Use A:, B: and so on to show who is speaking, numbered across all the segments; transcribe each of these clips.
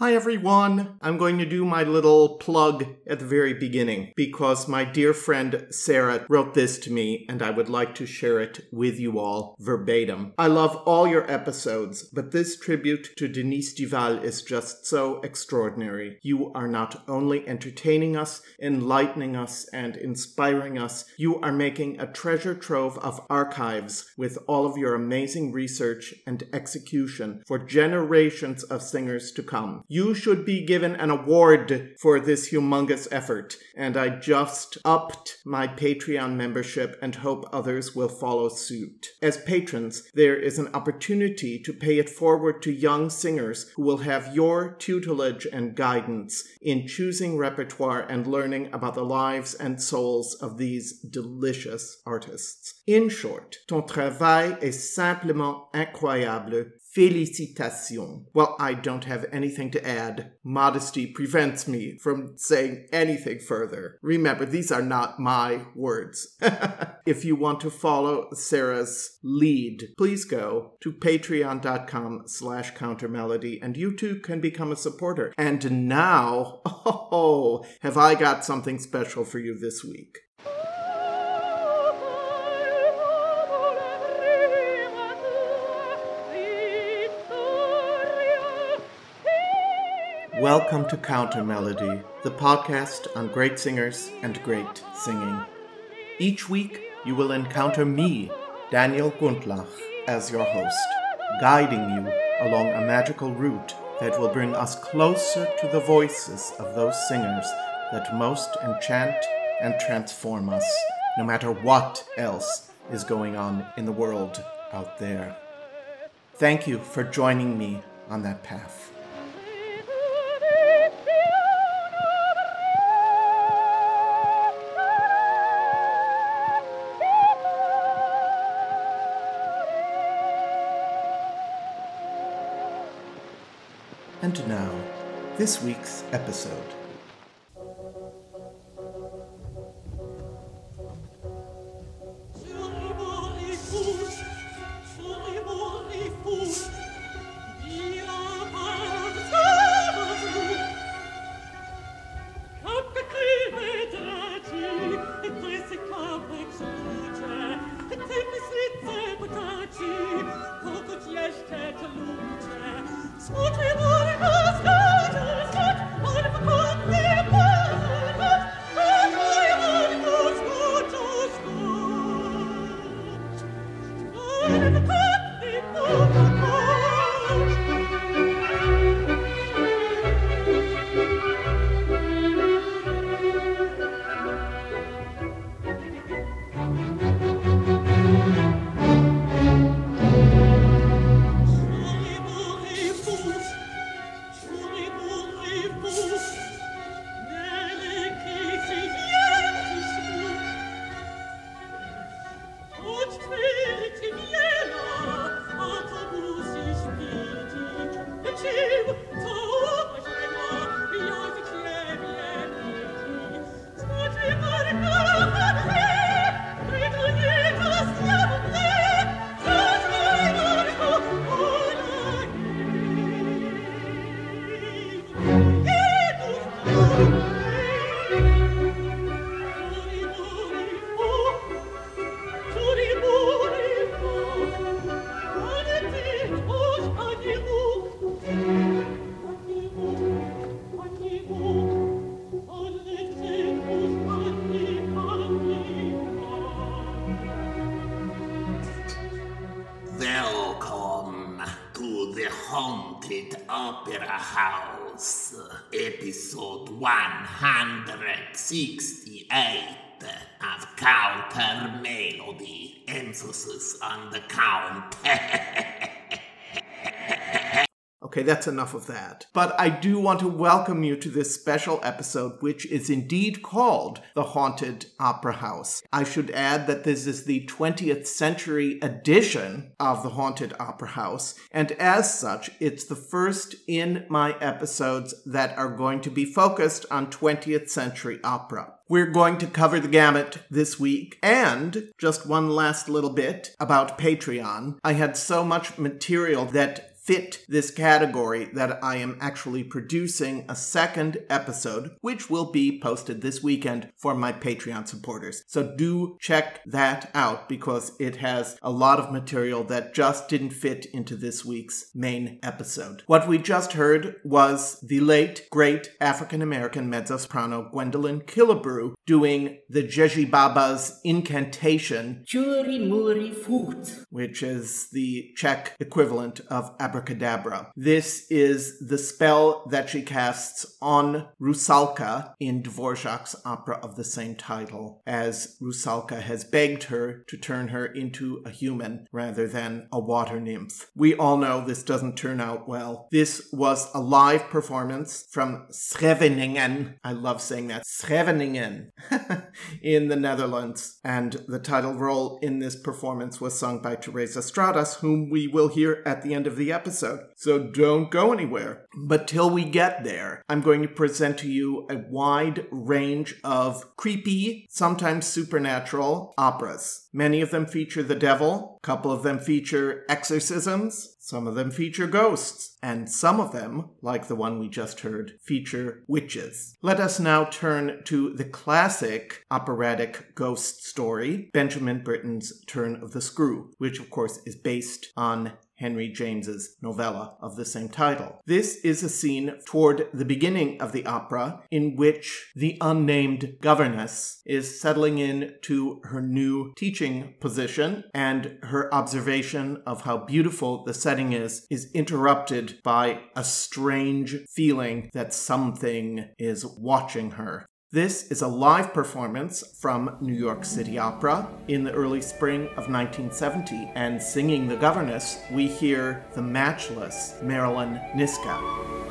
A: Hi everyone! I'm going to do my little plug at the very beginning because my dear friend Sarah wrote this to me and I would like to share it with you all verbatim. I love all your episodes, but this tribute to Denise Duval is just so extraordinary. You are not only entertaining us, enlightening us, and inspiring us, you are making a treasure trove of archives with all of your amazing research and execution for generations of singers to come. You should be given an award for this humongous effort, and I just upped my Patreon membership and hope others will follow suit. As patrons, there is an opportunity to pay it forward to young singers who will have your tutelage and guidance in choosing repertoire and learning about the lives and souls of these delicious artists. In short, ton travail est simplement incroyable Félicitations. Well, I don't have anything to add. Modesty prevents me from saying anything further. Remember, these are not my words. if you want to follow Sarah's lead, please go to patreon.com slash countermelody and you too can become a supporter. And now, oh, have I got something special for you this week. Welcome to Counter Melody, the podcast on great singers and great singing. Each week, you will encounter me, Daniel Gundlach, as your host, guiding you along a magical route that will bring us closer to the voices of those singers that most enchant and transform us, no matter what else is going on in the world out there. Thank you for joining me on that path. And now, this week's episode.
B: 168 of Counter Melody. Emphasis on the count.
A: Okay, that's enough of that. But I do want to welcome you to this special episode, which is indeed called The Haunted Opera House. I should add that this is the 20th century edition of The Haunted Opera House, and as such, it's the first in my episodes that are going to be focused on 20th century opera. We're going to cover the gamut this week. And just one last little bit about Patreon. I had so much material that fit this category that I am actually producing a second episode, which will be posted this weekend for my Patreon supporters. So do check that out because it has a lot of material that just didn't fit into this week's main episode. What we just heard was the late, great African American mezzo soprano Gwendolyn Killebrew doing the Ježibaba's incantation,
C: Churi muri fut.
A: which is the Czech equivalent of abracadabra. This is the spell that she casts on Rusalka in Dvorak's opera of the same title, as Rusalka has begged her to turn her into a human rather than a water nymph. We all know this doesn't turn out well. This was a live performance from Scheveningen. I love saying that. Scheveningen in the Netherlands. And the title role in this performance was sung by Teresa Stratas, whom we will hear at the end of the episode. So don't go anywhere. But till we get there, I'm going to present to you a wide range of creepy, sometimes supernatural operas. Many of them feature the devil, a couple of them feature exorcisms, some of them feature ghosts, and some of them, like the one we just heard, feature witches. Let us now turn to the classic operatic ghost story, Benjamin Britten's Turn of the Screw, which of course is based on Henry James's novella of the same title. This is a scene toward the beginning of the opera in which the unnamed governess is settling in to her new teaching position and her observation of how beautiful the setting is is interrupted by a strange feeling that something is watching her. This is a live performance from New York City Opera in the early spring of 1970, and singing the governess, we hear the matchless Maralin Niska.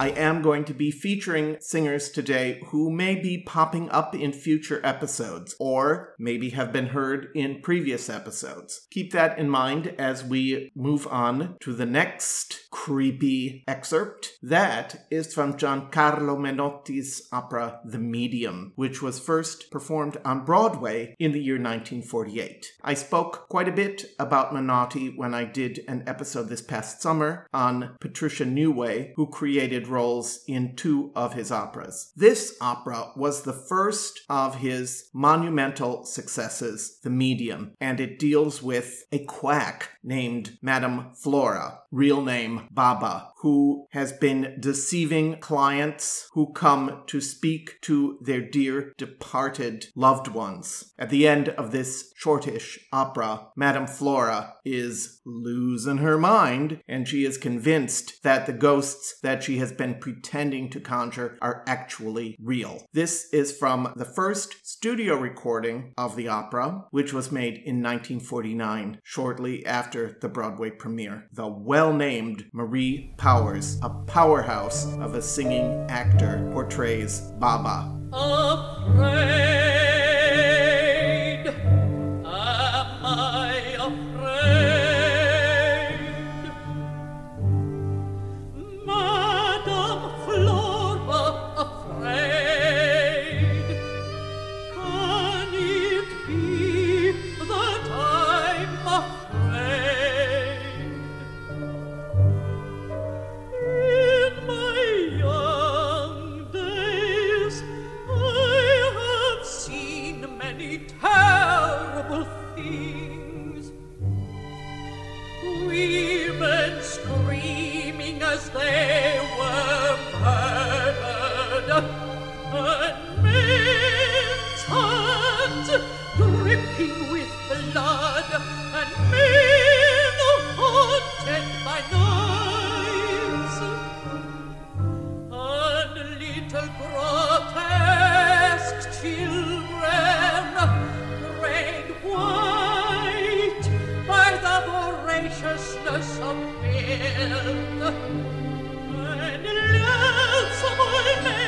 A: I am going to be featuring singers today who may be popping up in future episodes or maybe have been heard in previous episodes. Keep that in mind as we move on to the next creepy excerpt. That is from Giancarlo Menotti's opera The Medium, which was first performed on Broadway in the year 1948. I spoke quite a bit about Menotti when I did an episode this past summer on Patricia Neway, who created roles in two of his operas. This opera was the first of his monumental successes, The Medium, and it deals with a quack named Madame Flora, real name Baba, who has been deceiving clients who come to speak to their dear departed loved ones. At the end of this shortish opera, Madame Flora is losing her mind, and she is convinced that the ghosts that she has been pretending to conjure are actually real. This is from the first studio recording of the opera, which was made in 1949, shortly after the Broadway premiere. The well named Marie Powers, a powerhouse of a singing actor, portrays Baba.
D: Screaming as they were men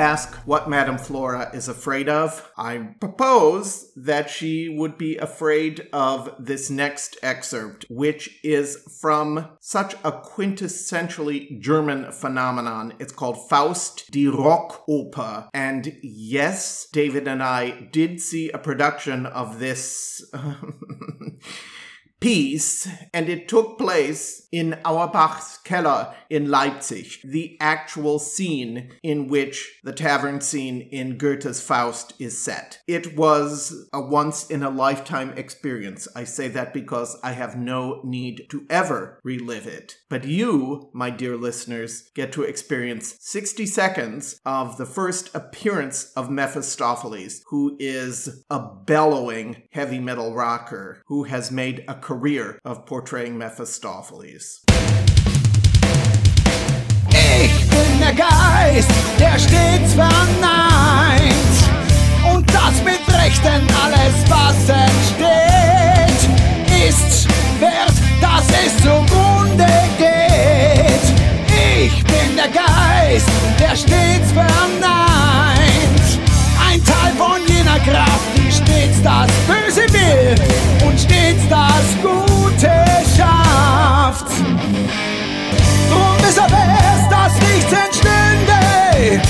A: ask what Madame Flora is afraid of. I propose that she would be afraid of this next excerpt, which is from such a quintessentially German phenomenon. It's called Faust die Rockoper. And yes, David and I did see a production of this. piece, and it took place in Auerbach's Keller in Leipzig, the actual scene in which the tavern scene in Goethe's Faust is set. It was a once in a lifetime experience. I say that because I have no need to ever relive it. But you, my dear listeners, get to experience 60 seconds of the first appearance of Mephistopheles, who is a bellowing heavy metal rocker who has made a career of portraying Mephistopheles.
E: Ich bin der Geist, der stets verneint. Und das mit Recht, denn alles, was entsteht, ist wert, dass es zugrunde geht. Ich bin der Geist, der stets verneint. Ein Teil von jener Kraft, die stets das Böse will und stets das Gute Deshalb erst, dass nichts entstünde.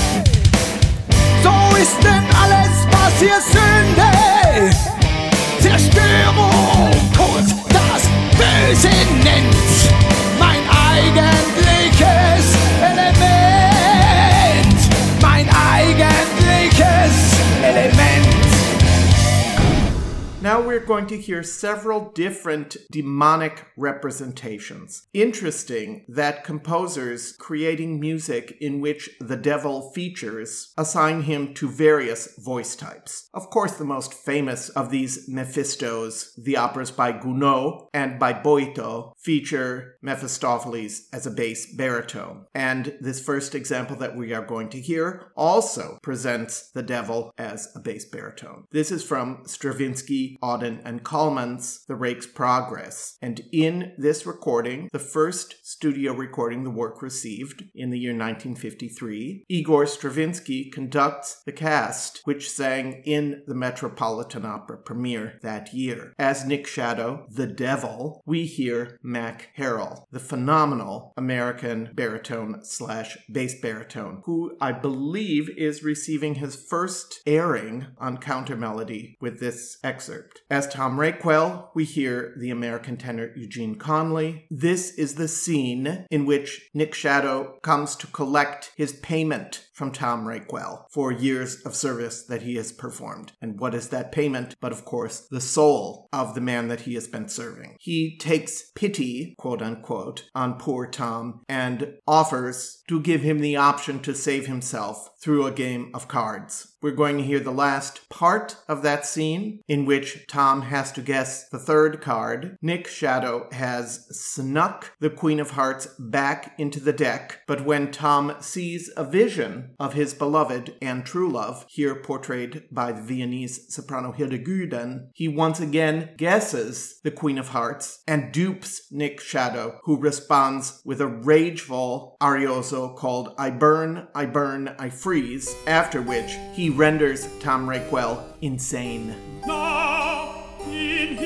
E: So ist denn alles, was hier Sünde, Zerstörung und das Böse nennt.
A: Now we're going to hear several different demonic representations. Interesting that composers creating music in which the devil features assign him to various voice types. Of course, the most famous of these Mephistos, the operas by Gounod and by Boito, feature Mephistopheles as a bass baritone. And this first example that we are going to hear also presents the devil as a bass baritone. This is from Stravinsky, Auden, and Kallman's The Rake's Progress. And in this recording, the first studio recording the work received in the year 1953, Igor Stravinsky conducts the cast, which sang in the Metropolitan Opera premiere that year. As Nick Shadow, the devil, we hear Mac Harrell, the phenomenal American baritone slash bass baritone, who I believe is receiving his first airing on Counter Melody with this excerpt. As Tom Rakewell, we hear the American tenor Eugene Conley. This is the scene in which Nick Shadow comes to collect his payment from Tom Rakewell for years of service that he has performed. And what is that payment? But of course, the soul of the man that he has been serving. He takes pity, quote unquote, on poor Tom and offers to give him the option to save himself through a game of cards. We're going to hear the last part of that scene in which Tom has to guess the third card. Nick Shadow has snuck the Queen of Hearts back into the deck, but when Tom sees a vision of his beloved and true love, here portrayed by the Viennese soprano Hilde Gueden, he once again guesses the Queen of Hearts and dupes Nick Shadow, who responds with a rageful arioso called I Burn, I Burn, I Freeze, after which he renders Tom Rakewell insane.
F: In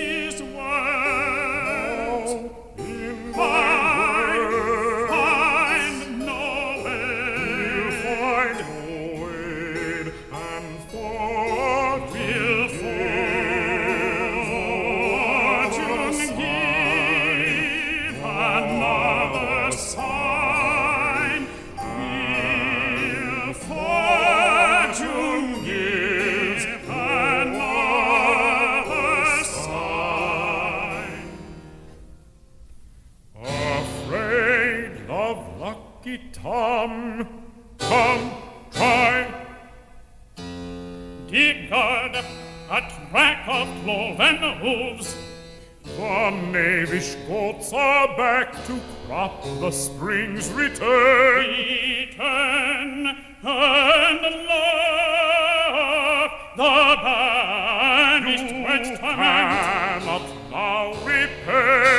F: back to crop the spring's return. Return and love the banished wretched cannot now repent.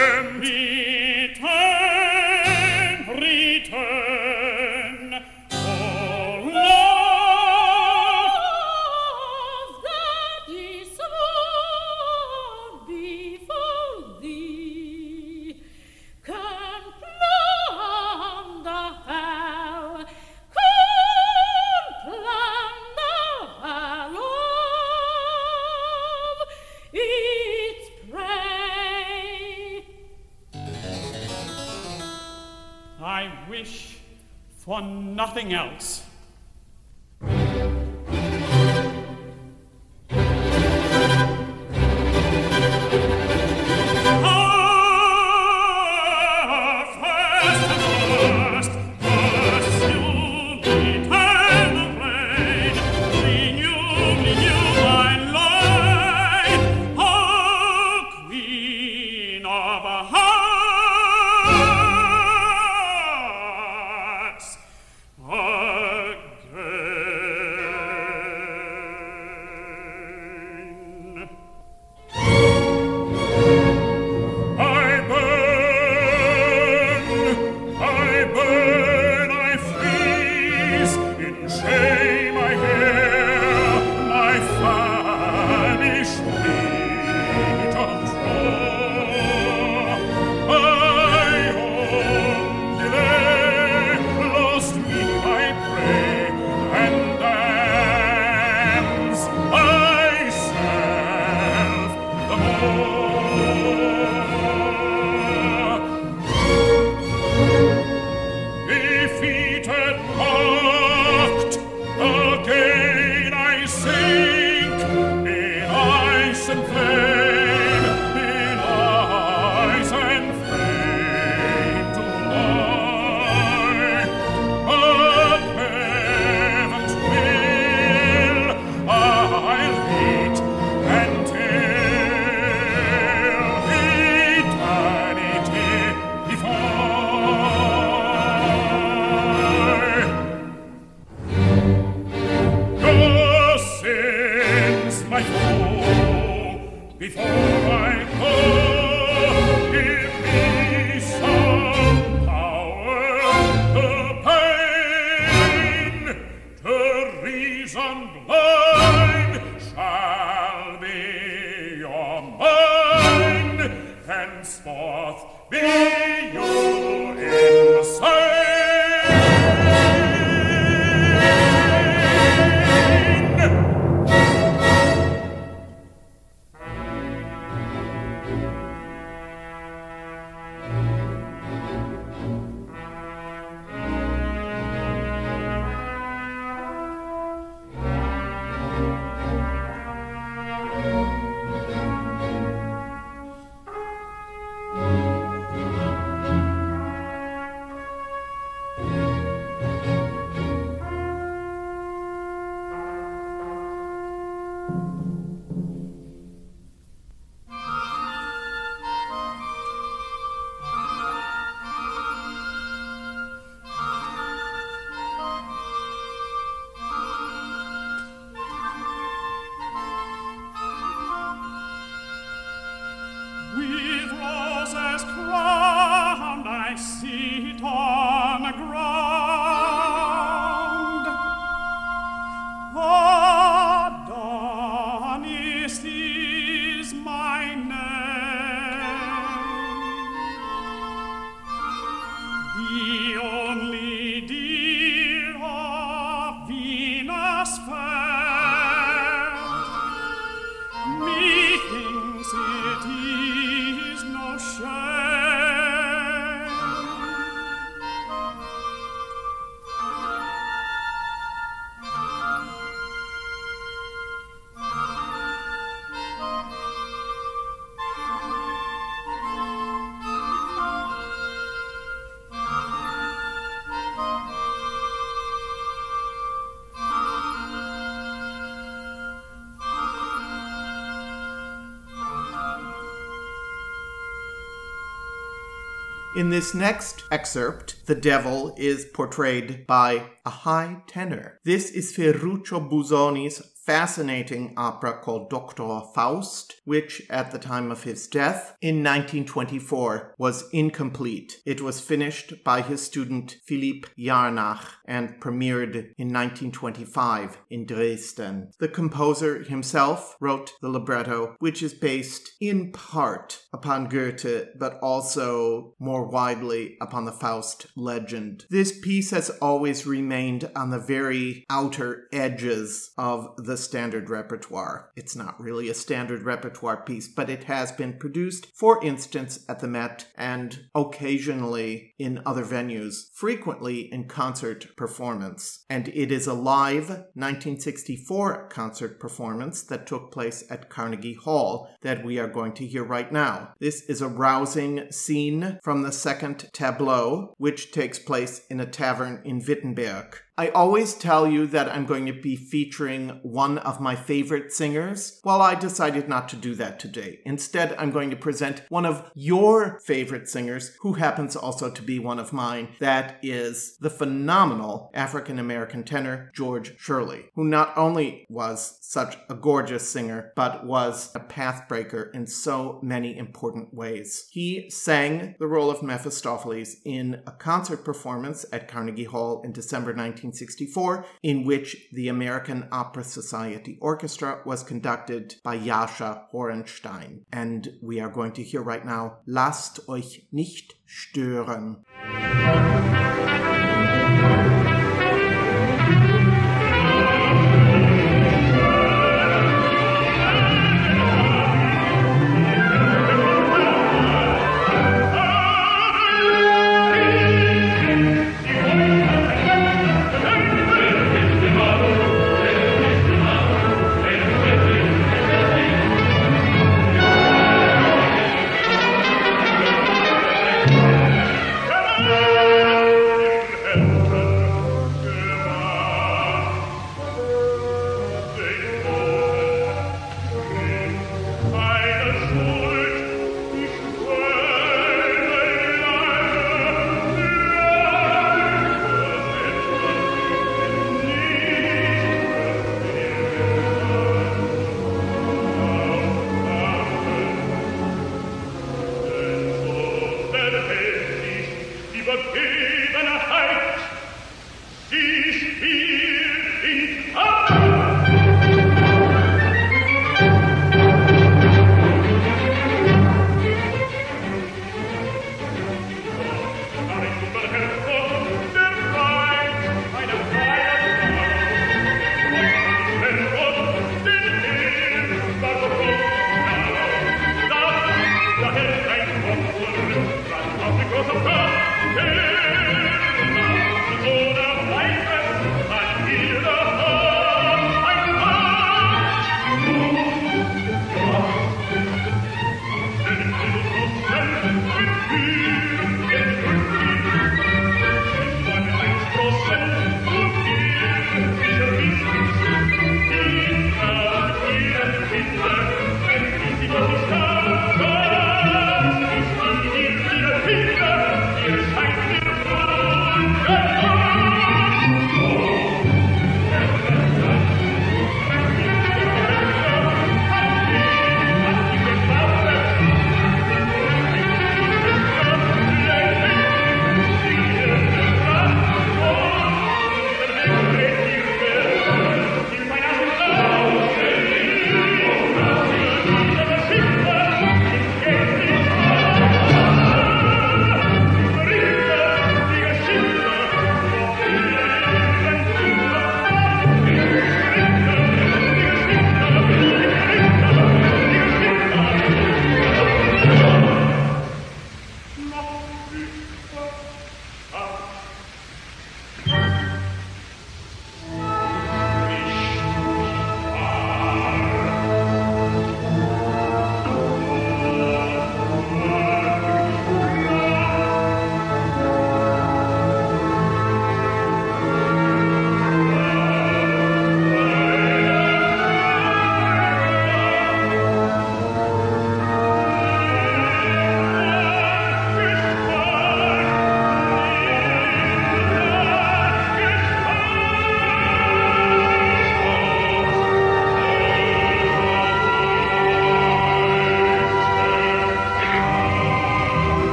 A: In this next excerpt, the devil is portrayed by a high tenor. This is Ferruccio Busoni's fascinating opera called Dr. Faust, which at the time of his death in 1924 was incomplete. It was finished by his student Philipp Jarnach and premiered in 1925 in Dresden. The composer himself wrote the libretto, which is based in part upon Goethe, but also more widely upon the Faust legend. This piece has always remained on the very outer edges of the the standard repertoire. It's not really a standard repertoire piece, but it has been produced, for instance, at the Met and occasionally in other venues, frequently in concert performance. And it is a live 1964 concert performance that took place at Carnegie Hall that we are going to hear right now. This is a rousing scene from the second tableau, which takes place in a tavern in Wittenberg. I always tell you that I'm going to be featuring one of my favorite singers. Well, I decided not to do that today. Instead, I'm going to present one of your favorite singers, who happens also to be one of mine. That is the phenomenal African American tenor George Shirley, who not only was such a gorgeous singer, but was a pathbreaker in so many important ways. He sang the role of Mephistopheles in a concert performance at Carnegie Hall in December 19. 1964, in which the American Opera Society Orchestra was conducted by Jascha Horenstein. And we are going to hear right now Lasst euch nicht stören.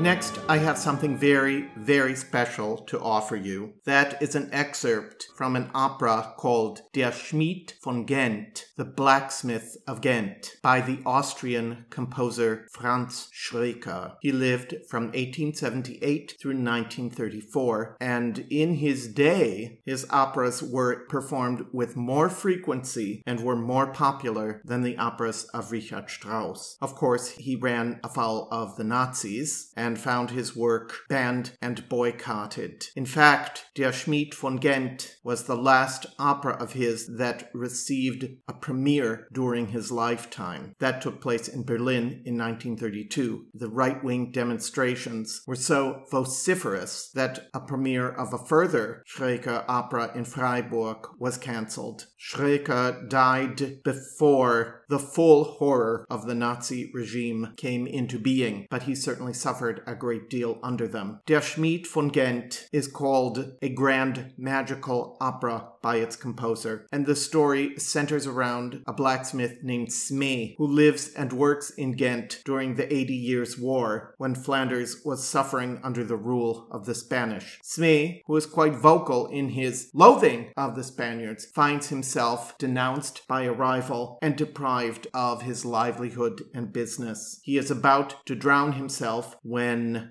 A: Next, I have something very, very special to offer you. That is an excerpt from an opera called Der Schmied von Gent, The Blacksmith of Ghent, by the Austrian composer Franz Schreker. He lived from 1878 through 1934, and in his day, his operas were performed with more frequency and were more popular than the operas of Richard Strauss. Of course, he ran afoul of the Nazis and found his work banned and boycotted. In fact, Der Schmied von Gent was the last opera of his that received a premiere during his lifetime. That took place in Berlin in 1932. The right wing demonstrations were so vociferous that a premiere of a further Schreker opera in Freiburg was cancelled. Schreker died before the full horror of the Nazi regime came into being, but he certainly suffered a great deal under them. Der Schmied von Gent is called a grand magical opera by its composer, and the story centers around a blacksmith named Smee who lives and works in Ghent during the Eighty Years' War when Flanders was suffering under the rule of the Spanish. Smee, who is quite vocal in his loathing of the Spaniards, finds himself denounced by a rival and deprived of his livelihood and business. He is about to drown himself when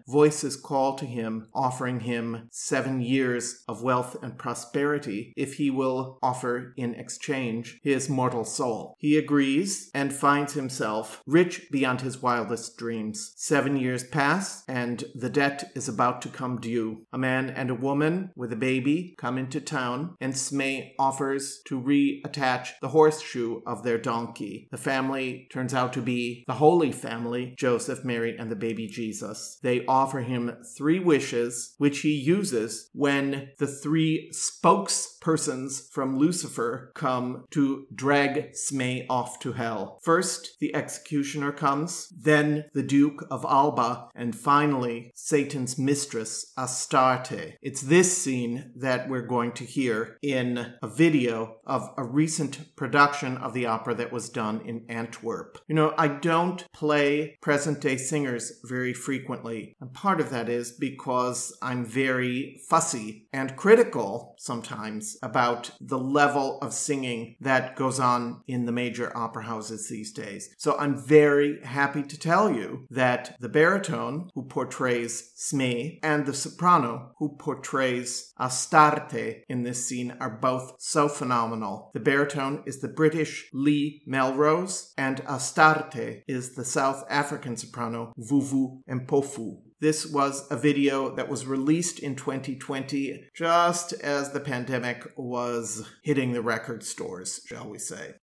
A: voices call to him, offering him seven years of wealth and prosperity if he will offer in exchange his mortal soul. He agrees and finds himself rich beyond his wildest dreams. Seven years pass, and the debt is about to come due. A man and a woman with a baby come into town, and Smee offers to reattach the horseshoe of their donkey. The family turns out to be the Holy Family Joseph, Mary, and the baby Jesus. They offer him three wishes, which he uses when the three spokespersons from Lucifer come to drag Smee off to hell. First, the executioner comes, then the Duke of Alba, and finally, Satan's mistress, Astarte. It's this scene that we're going to hear in a video of a recent production of the opera that was done in Antwerp. You know, I don't play present day singers very frequently, and part of that is because I'm very fussy and critical sometimes about the level of singing that goes on in the major opera houses these days. So I'm very happy to tell you that the baritone who portrays Smee and the soprano who portrays Astarte in this scene are both so phenomenal. The baritone is the British Leigh Melrose, and Astarte is the South African soprano Vuvu Mpofu. This was a video that was released in 2020, just as the pandemic was hitting the record stores, shall we say.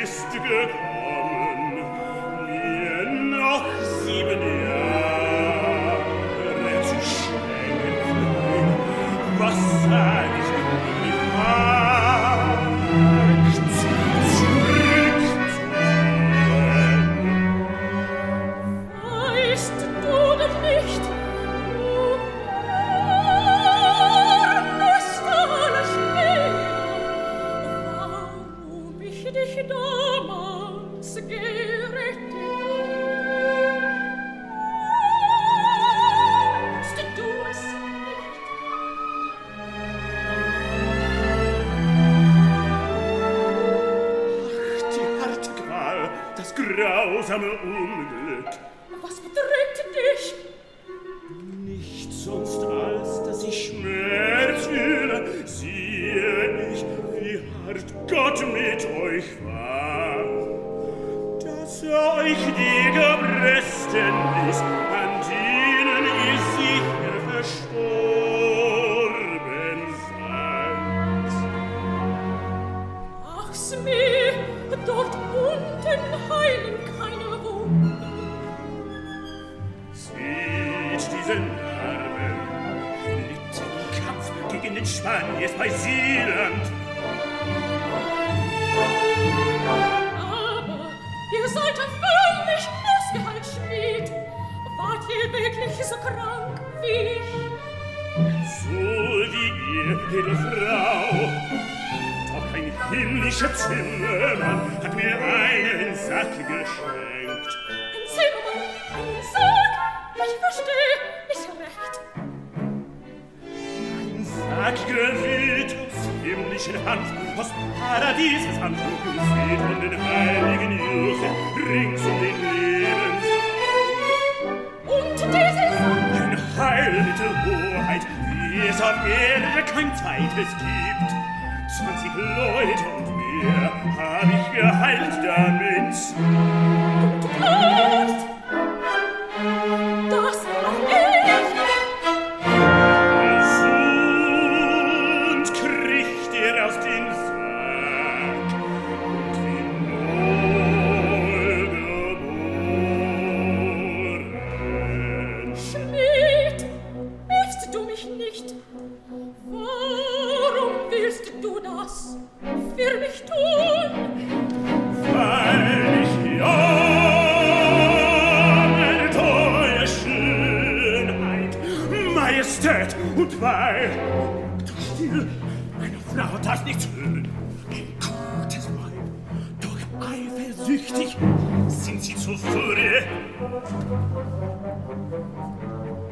G: bist gekommen auf Erde kein zweites gibt. Zwanzig Leute und mehr hab ich geheilt damit.
D: Du darfst! Das
A: Thank you.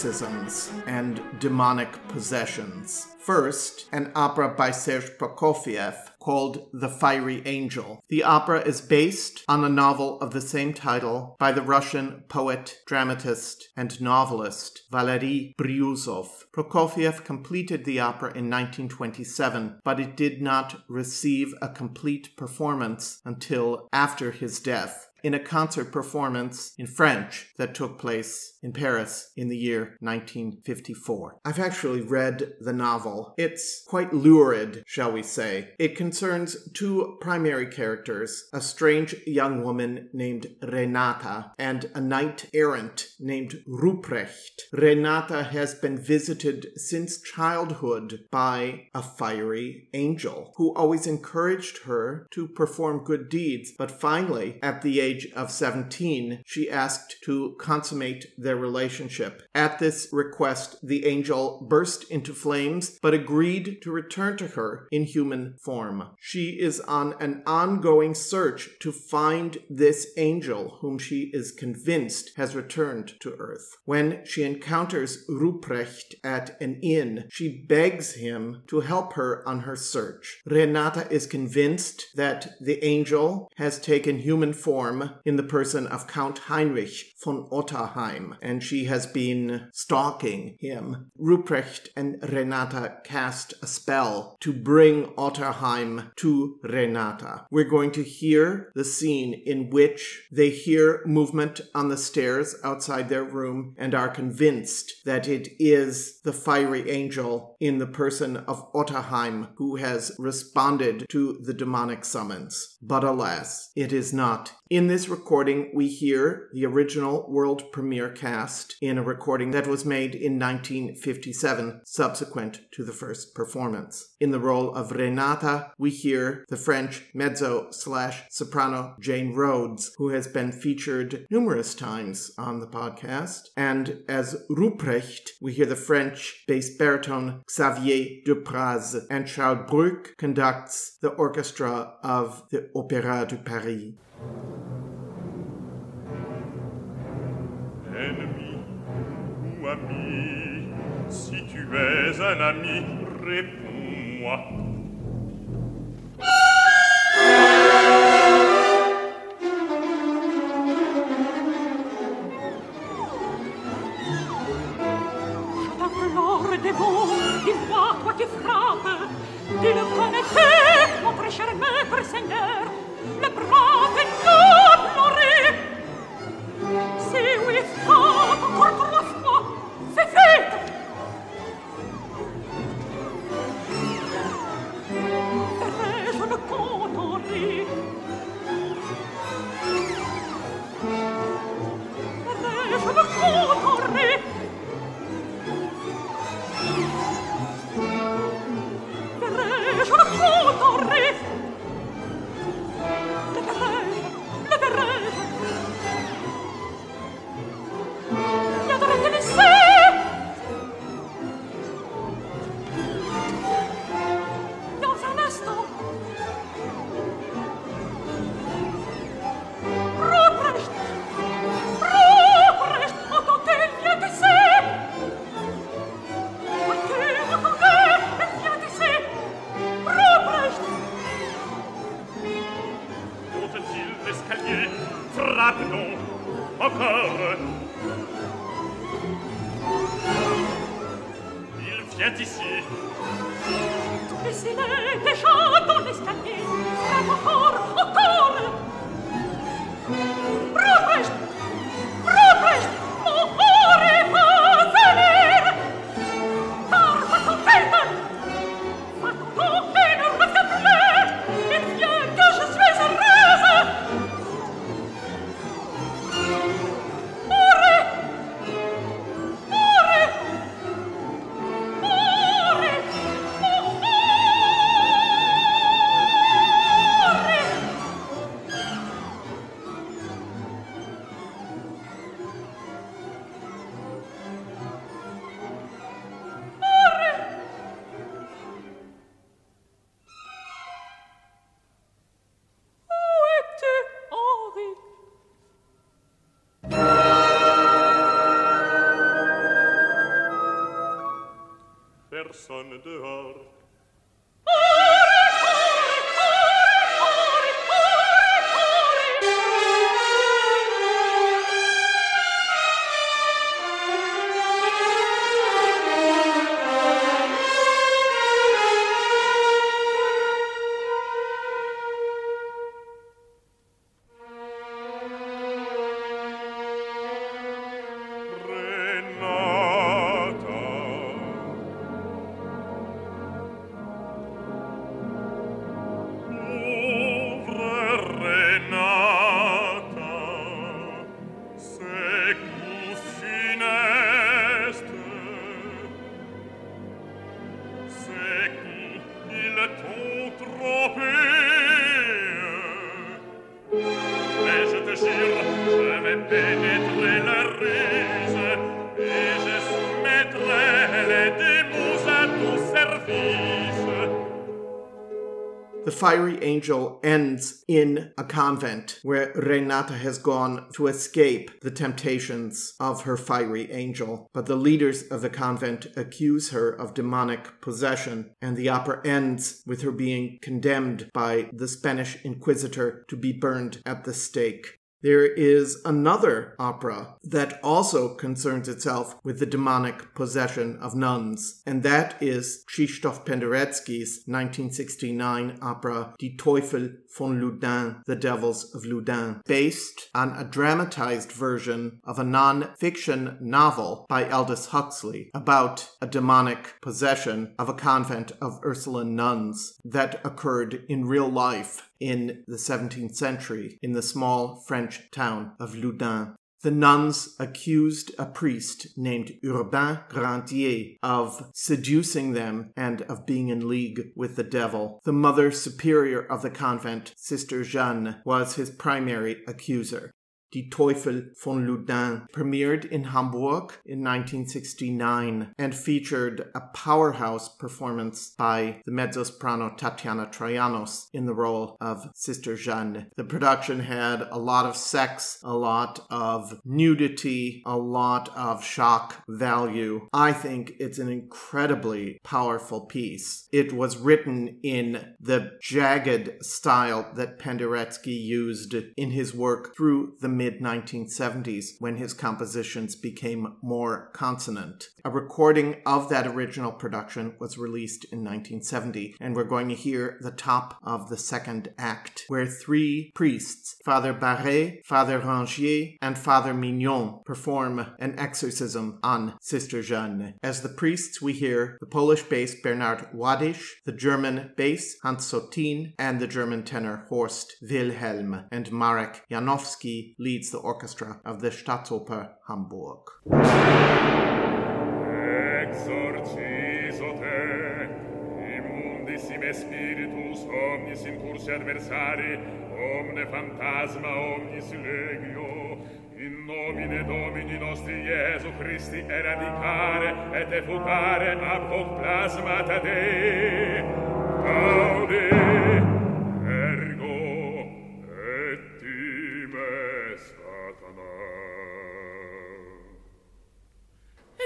A: Exorcisms and demonic possessions. First, an opera by Serge Prokofiev called The Fiery Angel. The opera is based on a novel of the same title by the Russian poet, dramatist, and novelist Valery Bryusov. Prokofiev completed the opera in 1927, but it did not receive a complete performance until after his death in a concert performance in French that took place in Paris in the year 1954. I've actually read the novel. It's quite lurid, shall we say. It concerns two primary characters a strange young woman named Renata and a knight errant named Ruprecht. Renata has been visited since childhood by a fiery angel who always encouraged her to perform good deeds, but finally, at the age of 17, she asked to consummate their relationship. At this request, the angel burst into flames but agreed to return to her in human form. She is on an ongoing search to find this angel whom she is convinced has returned to earth. When she encounters Ruprecht at an inn, she begs him to help her on her search. Renata is convinced that the angel has taken human form in the person of Count Heinrich von Otterheim, and she has been stalking him. Ruprecht and Renata cast a spell to bring Otterheim to Renata. We're going to hear the scene in which they hear movement on the stairs outside their room and are convinced that it is the fiery angel in the person of Otterheim who has responded to the demonic summons. But alas, it is not. In this recording, we hear the original world premiere cast in a recording that was made in 1957, subsequent to the first performance. In the role of Renata, we hear the French mezzo slash soprano Jane Rhodes, who has been featured numerous times on the podcast. And as Ruprecht, we hear the French bass baritone Xavier Dupraz, and Charles Bruck conducts the orchestra of the Opéra de Paris.
F: Ennemi ou ami, si tu es un ami, réponds-moi.
D: Qui frappes. Tu le connaissais, mon très cher maître seigneur, le
F: Personne dehors
A: Angel ends in a convent where Renata has gone to escape the temptations of her fiery angel. But the leaders of the convent accuse her of demonic possession, and the opera ends with her being condemned by the Spanish Inquisitor to be burned at the stake. There is another opera that also concerns itself with the demonic possession of nuns, and that is Krzysztof Penderecki's 1969 opera Die Teufel von Loudun, The Devils of Loudun, based on a dramatized version of a non-fiction novel by Aldous Huxley about a demonic possession of a convent of Ursuline nuns that occurred in real life in the 17th century in the small French town of Loudun. The nuns accused a priest named Urbain Grandier of seducing them and of being in league with the devil. The mother superior of the convent, Sister Jeanne, was his primary accuser. Die Teufel von Loudun premiered in Hamburg in 1969 and featured a powerhouse performance by the mezzo-soprano Tatiana Troyanos in the role of Sister Jeanne. The production had a lot of sex, a lot of nudity, a lot of shock value. I think it's an incredibly powerful piece. It was written in the jagged style that Penderecki used in his work through the mid 1970s when his compositions became more consonant. A recording of that original production was released in 1970, and we're going to hear the top of the second act, where three priests, Father Barret, Father Rangier, and Father Mignon, perform an exorcism on Sister Jeanne. As the priests, we hear the Polish bass Bernard Ładysz, the German bass Hans Sotin, and the German tenor Horst Wilhelm, and Marek Janowski leads the orchestra of the Staatsoper Hamburg.
F: Spiritus omnis in cursi adversari, omne fantasma omnis legio, in nomine Domini nostri Iesu Christi eradicare et effugare ab hoc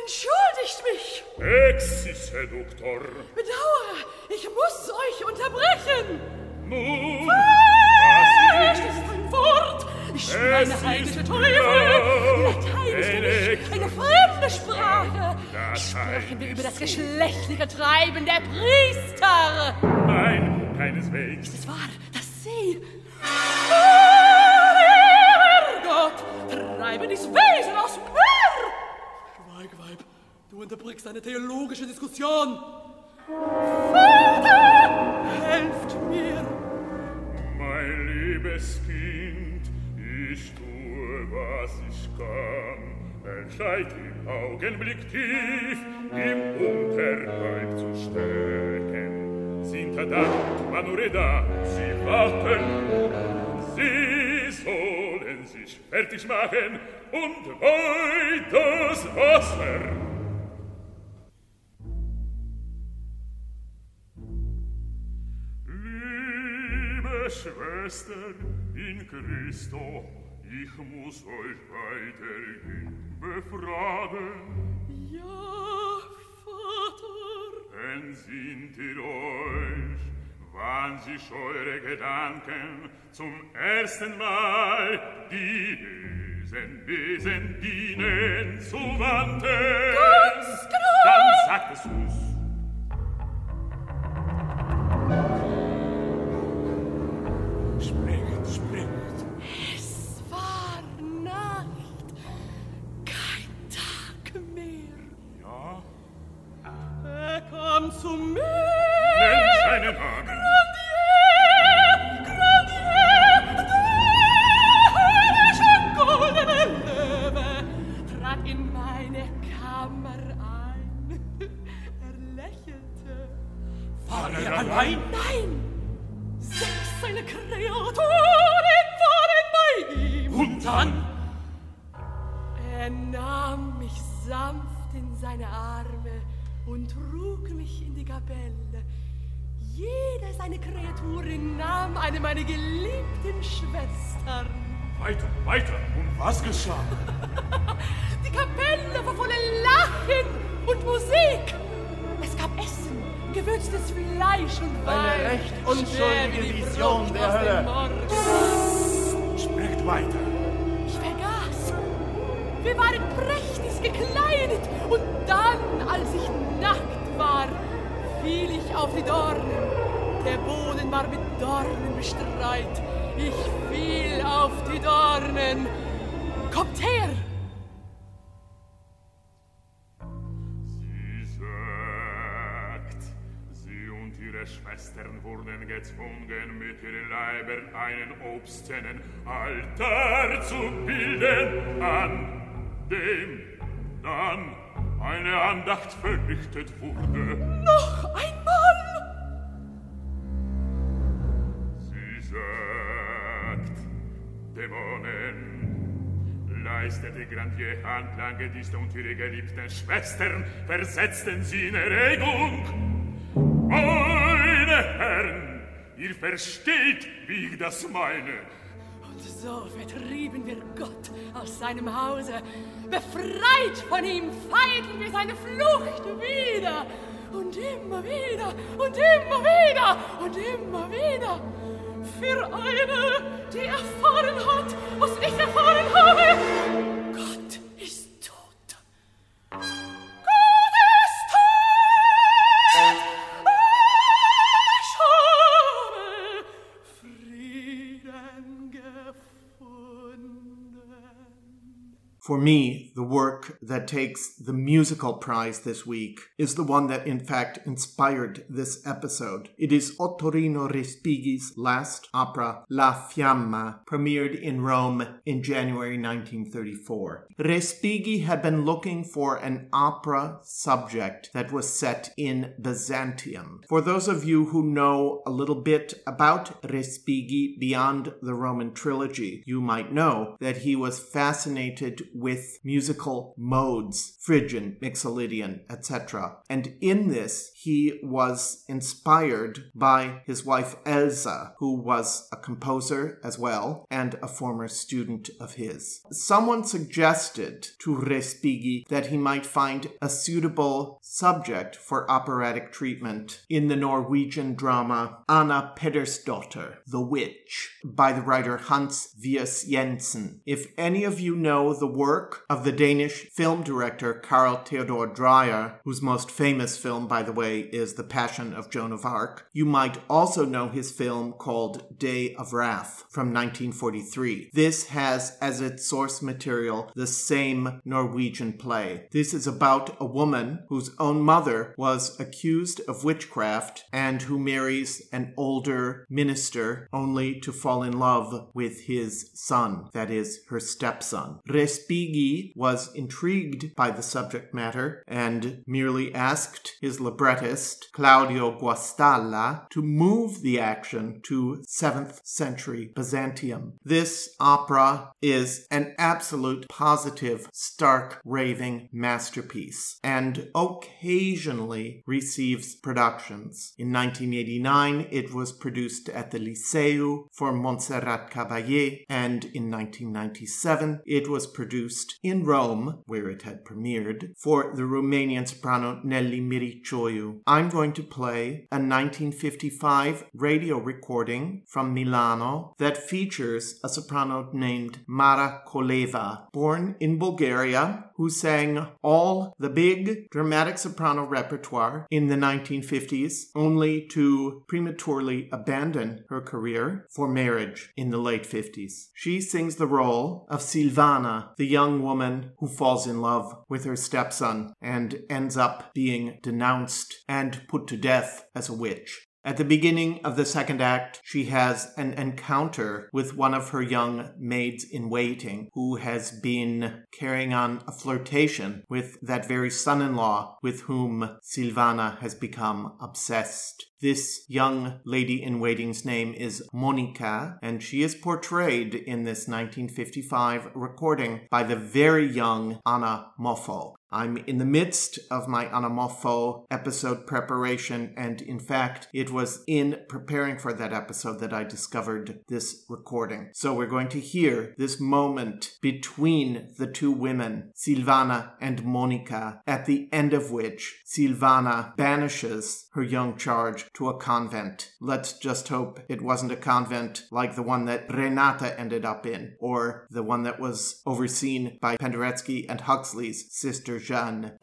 D: Entschuldigt mich!
F: Exi seductor.
D: Bedauere, ich muss euch unterbrechen!
F: Nun, was
D: ist ein Wort! Ich bin
F: Es
D: eine heidnische
F: ist
D: Teufel! Latein ist eine fremde Sprache! Sprechen wir über das
F: ist
D: geschlechtliche Treiben der Priester!
F: Nein, keineswegs.
D: Es war, dass sie... Gott, treibe dies Wesen aus mir! Schweige, Weib, du unterbrichst eine theologische Diskussion! Vater, helft mir!
F: Mein liebes Kind, ich tue, was ich kann. Entscheid im Augenblick tief im Unterleib zu stecken. Sind da und Manureda, sie warten. Sie sollen sich fertig machen und wei das Wasser. Liebe Schwestern in Christo, ich muss euch weiterhin befragen.
D: Ja, Vater.
F: Entsinnt ihr euch, wann sich eure Gedanken zum ersten Mal die bösen Wesen dienen zu wandten?
D: Ganz genau!
F: Dann sagt es uns. Springt, springt.
D: Es war Nacht, kein Tag mehr.
F: Ja,
D: Er kam zu mir.
F: nennt seinen Namen.
D: Nein! Sechs seine Kreaturen waren bei ihm.
F: Und dann?
D: Er nahm mich sanft in seine Arme und trug mich in die Kapelle. Jede seiner Kreaturen nahm eine meiner geliebten Schwestern.
F: Weiter, weiter. Und was geschah?
D: Die Kapelle war voller Lachen und Musik. Es gab Essen, gewürztes Fleisch und Wein.
E: Eine recht unschuldige Vision der
D: aus dem
E: Hölle.
D: Morgen.
F: Spricht weiter.
D: Ich vergaß. Wir waren prächtig gekleidet und dann, als ich nackt war, fiel ich auf die Dornen. Der Boden war mit Dornen bestreit. Ich fiel auf die Dornen. Kommt her!
F: gezwungen mit ihren Leibern einen obszenen Altar zu bilden, an dem dann eine Andacht verrichtet wurde.
D: Noch einmal!
F: Sie sagt, Dämonen, leistete grandier Handlange Dienste und ihre geliebten Schwestern versetzten sie in Erregung. Meine Herren, ihr versteht, wie ich das meine.
D: Und so vertrieben wir Gott aus seinem Hause. Befreit von ihm feigen wir seine Flucht wieder. Und immer wieder und immer wieder und immer wieder.
G: Für eine, die erfahren hat, was ich erfahren habe.
A: For me, the work that takes the musical prize this week is the one that in fact inspired this episode. It is Ottorino Respighi's last opera, La Fiamma, premiered in Rome in January 1934. Respighi had been looking for an opera subject that was set in Byzantium. For those of you who know a little bit about Respighi beyond the Roman trilogy, you might know that he was fascinated with musical modes, Phrygian, Mixolydian, etc. And in this, he was inspired by his wife Elsa, who was a composer as well and a former student of his. Someone suggested to Respighi that he might find a suitable subject for operatic treatment in the Norwegian drama Anna Pedersdotter, The Witch, by the writer Hans Wiers-Jenssen. If any of you know the work of the Danish film director Carl Theodor Dreyer, whose most famous film, by the way, is The Passion of Joan of Arc, you might also know his film called Day of Wrath from 1943. This has as its source material the same Norwegian play. This is about a woman whose own mother was accused of witchcraft and who marries an older minister only to fall in love with his son, that is, her stepson. Respighi was intrigued by the subject matter and merely asked his librettist, Claudio Guastalla, to move the action to 7th century Byzantium. This opera is an absolute positive, stark, raving masterpiece and occasionally receives productions. In 1989, it was produced at the Liceu for Montserrat Caballé, and in 1997, it was produced in Rome, where it had premiered, for the Romanian soprano Nelly Miricioiu. I'm going to play a 1955 radio recording from Milano that features a soprano named Mara Koleva, born in Bulgaria, who sang all the big dramatic soprano repertoire in the 1950s, only to prematurely abandon her career for marriage in the late 50s. She sings the role of Silvana, the young woman who falls in love with her stepson and ends up being denounced and put to death as a witch. At the beginning of the second act, she has an encounter with one of her young maids in waiting who has been carrying on a flirtation with that very son in law with whom Silvana has become obsessed. This young lady in waiting's name is Monica, and she is portrayed in this 1955 recording by the very young Anna Moffo. I'm in the midst of my Anna Moffo episode preparation, and in fact, it was in preparing for that episode that I discovered this recording. So we're going to hear this moment between the two women, Silvana and Monica, at the end of which Silvana banishes her young charge to a convent. Let's just hope it wasn't a convent like the one that Renata ended up in, or the one that was overseen by Penderecki and Huxley's sister Jeanne.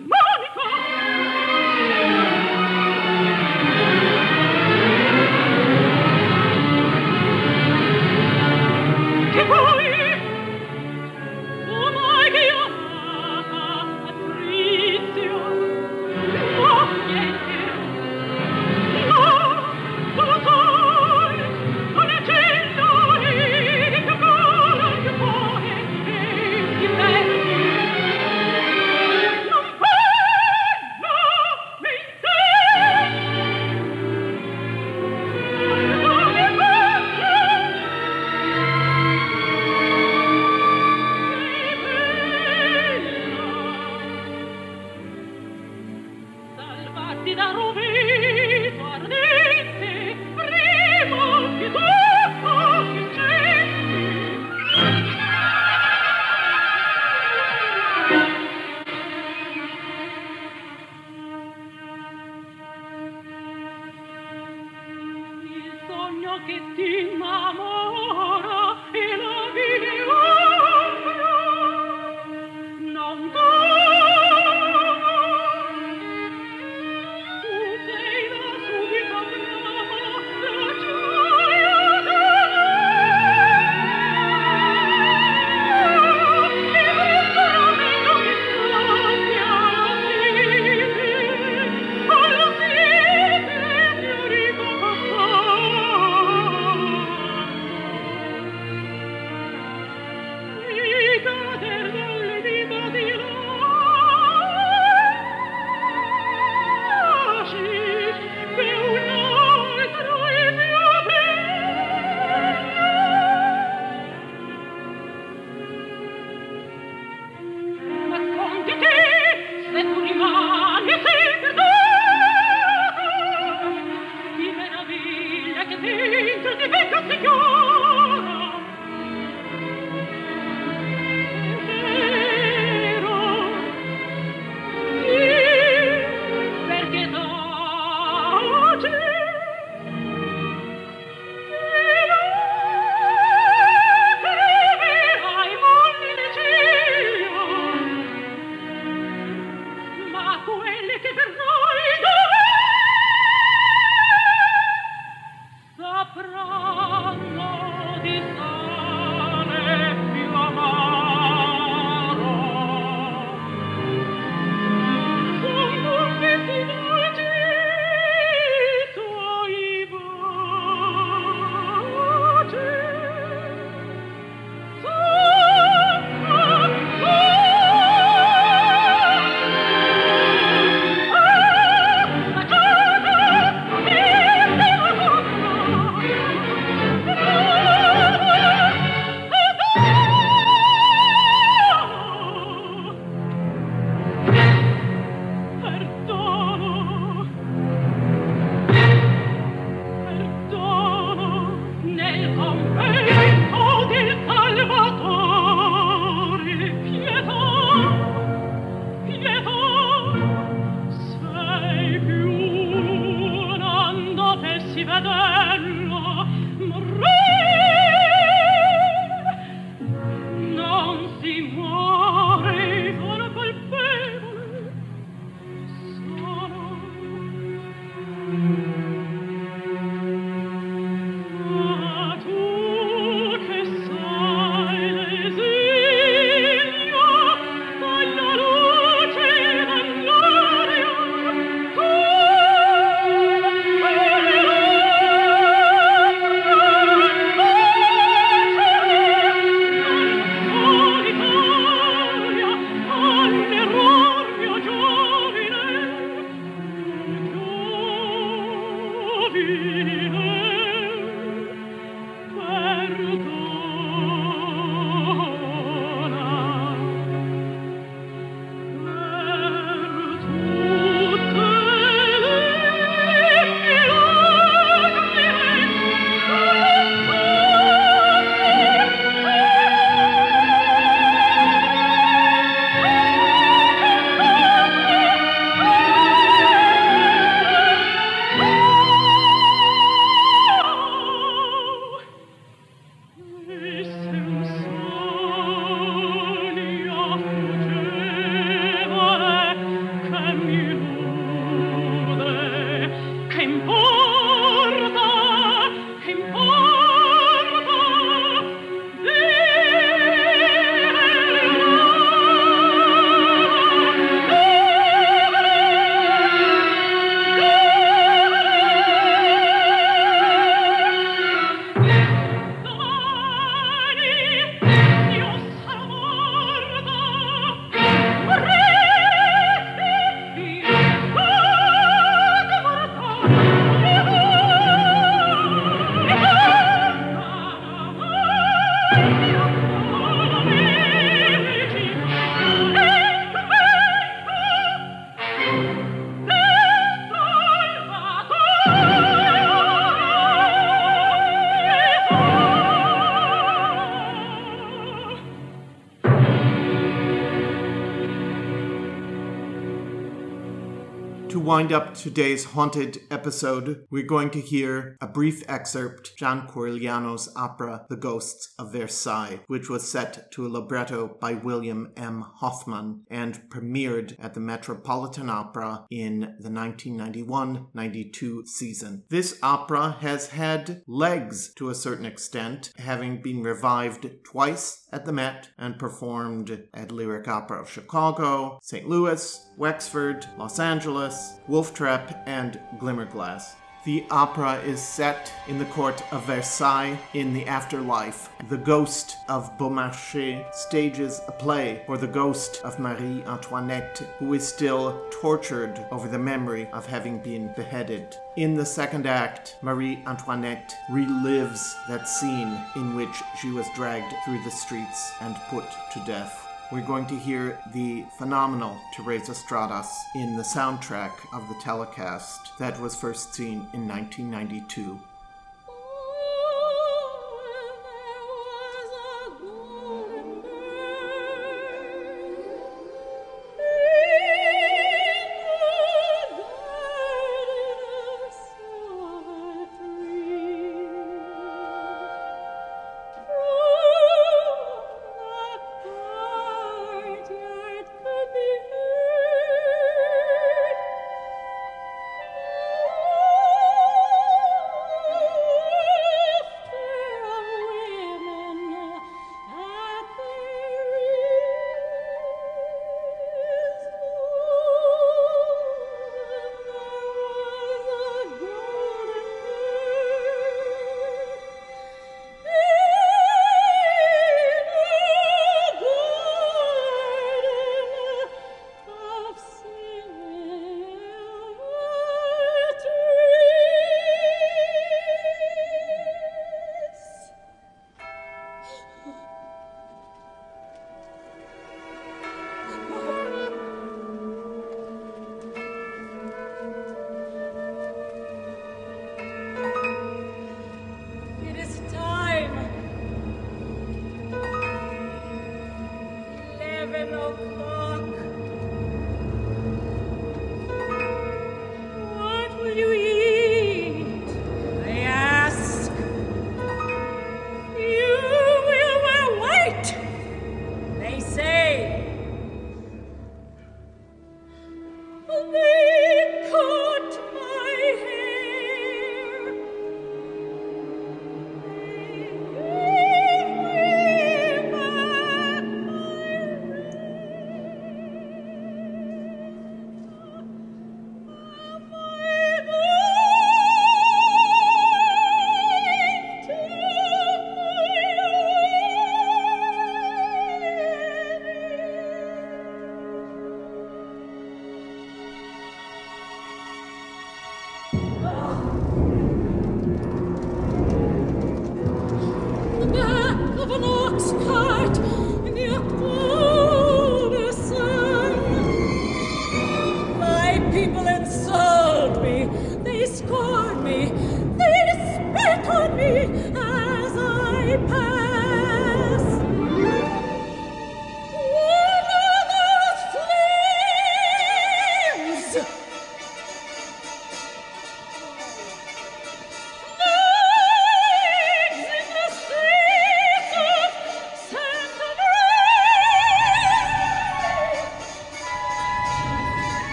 A: Wind up today's haunted episode, we're going to hear a brief excerpt John Corigliano's opera The Ghosts of Versailles, which was set to a libretto by William M. Hoffman and premiered at the Metropolitan Opera in the 1991-92 season. This opera has had legs to a certain extent, having been revived twice at the Met and performed at Lyric Opera of Chicago, St. Louis, Wexford, Los Angeles, Wolf Trap, and Glimmerglass. The opera is set in the court of Versailles in the afterlife. The ghost of Beaumarchais stages a play for the ghost of Marie Antoinette, who is still tortured over the memory of having been beheaded. In the second act, Marie Antoinette relives that scene in which she was dragged through the streets and put to death we're going to hear the phenomenal Teresa Stratas in the soundtrack of the telecast that was first seen in 1992.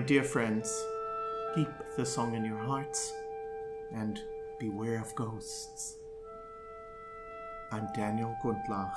A: My dear friends, keep the song in your hearts and beware of ghosts. I'm Daniel Gundlach.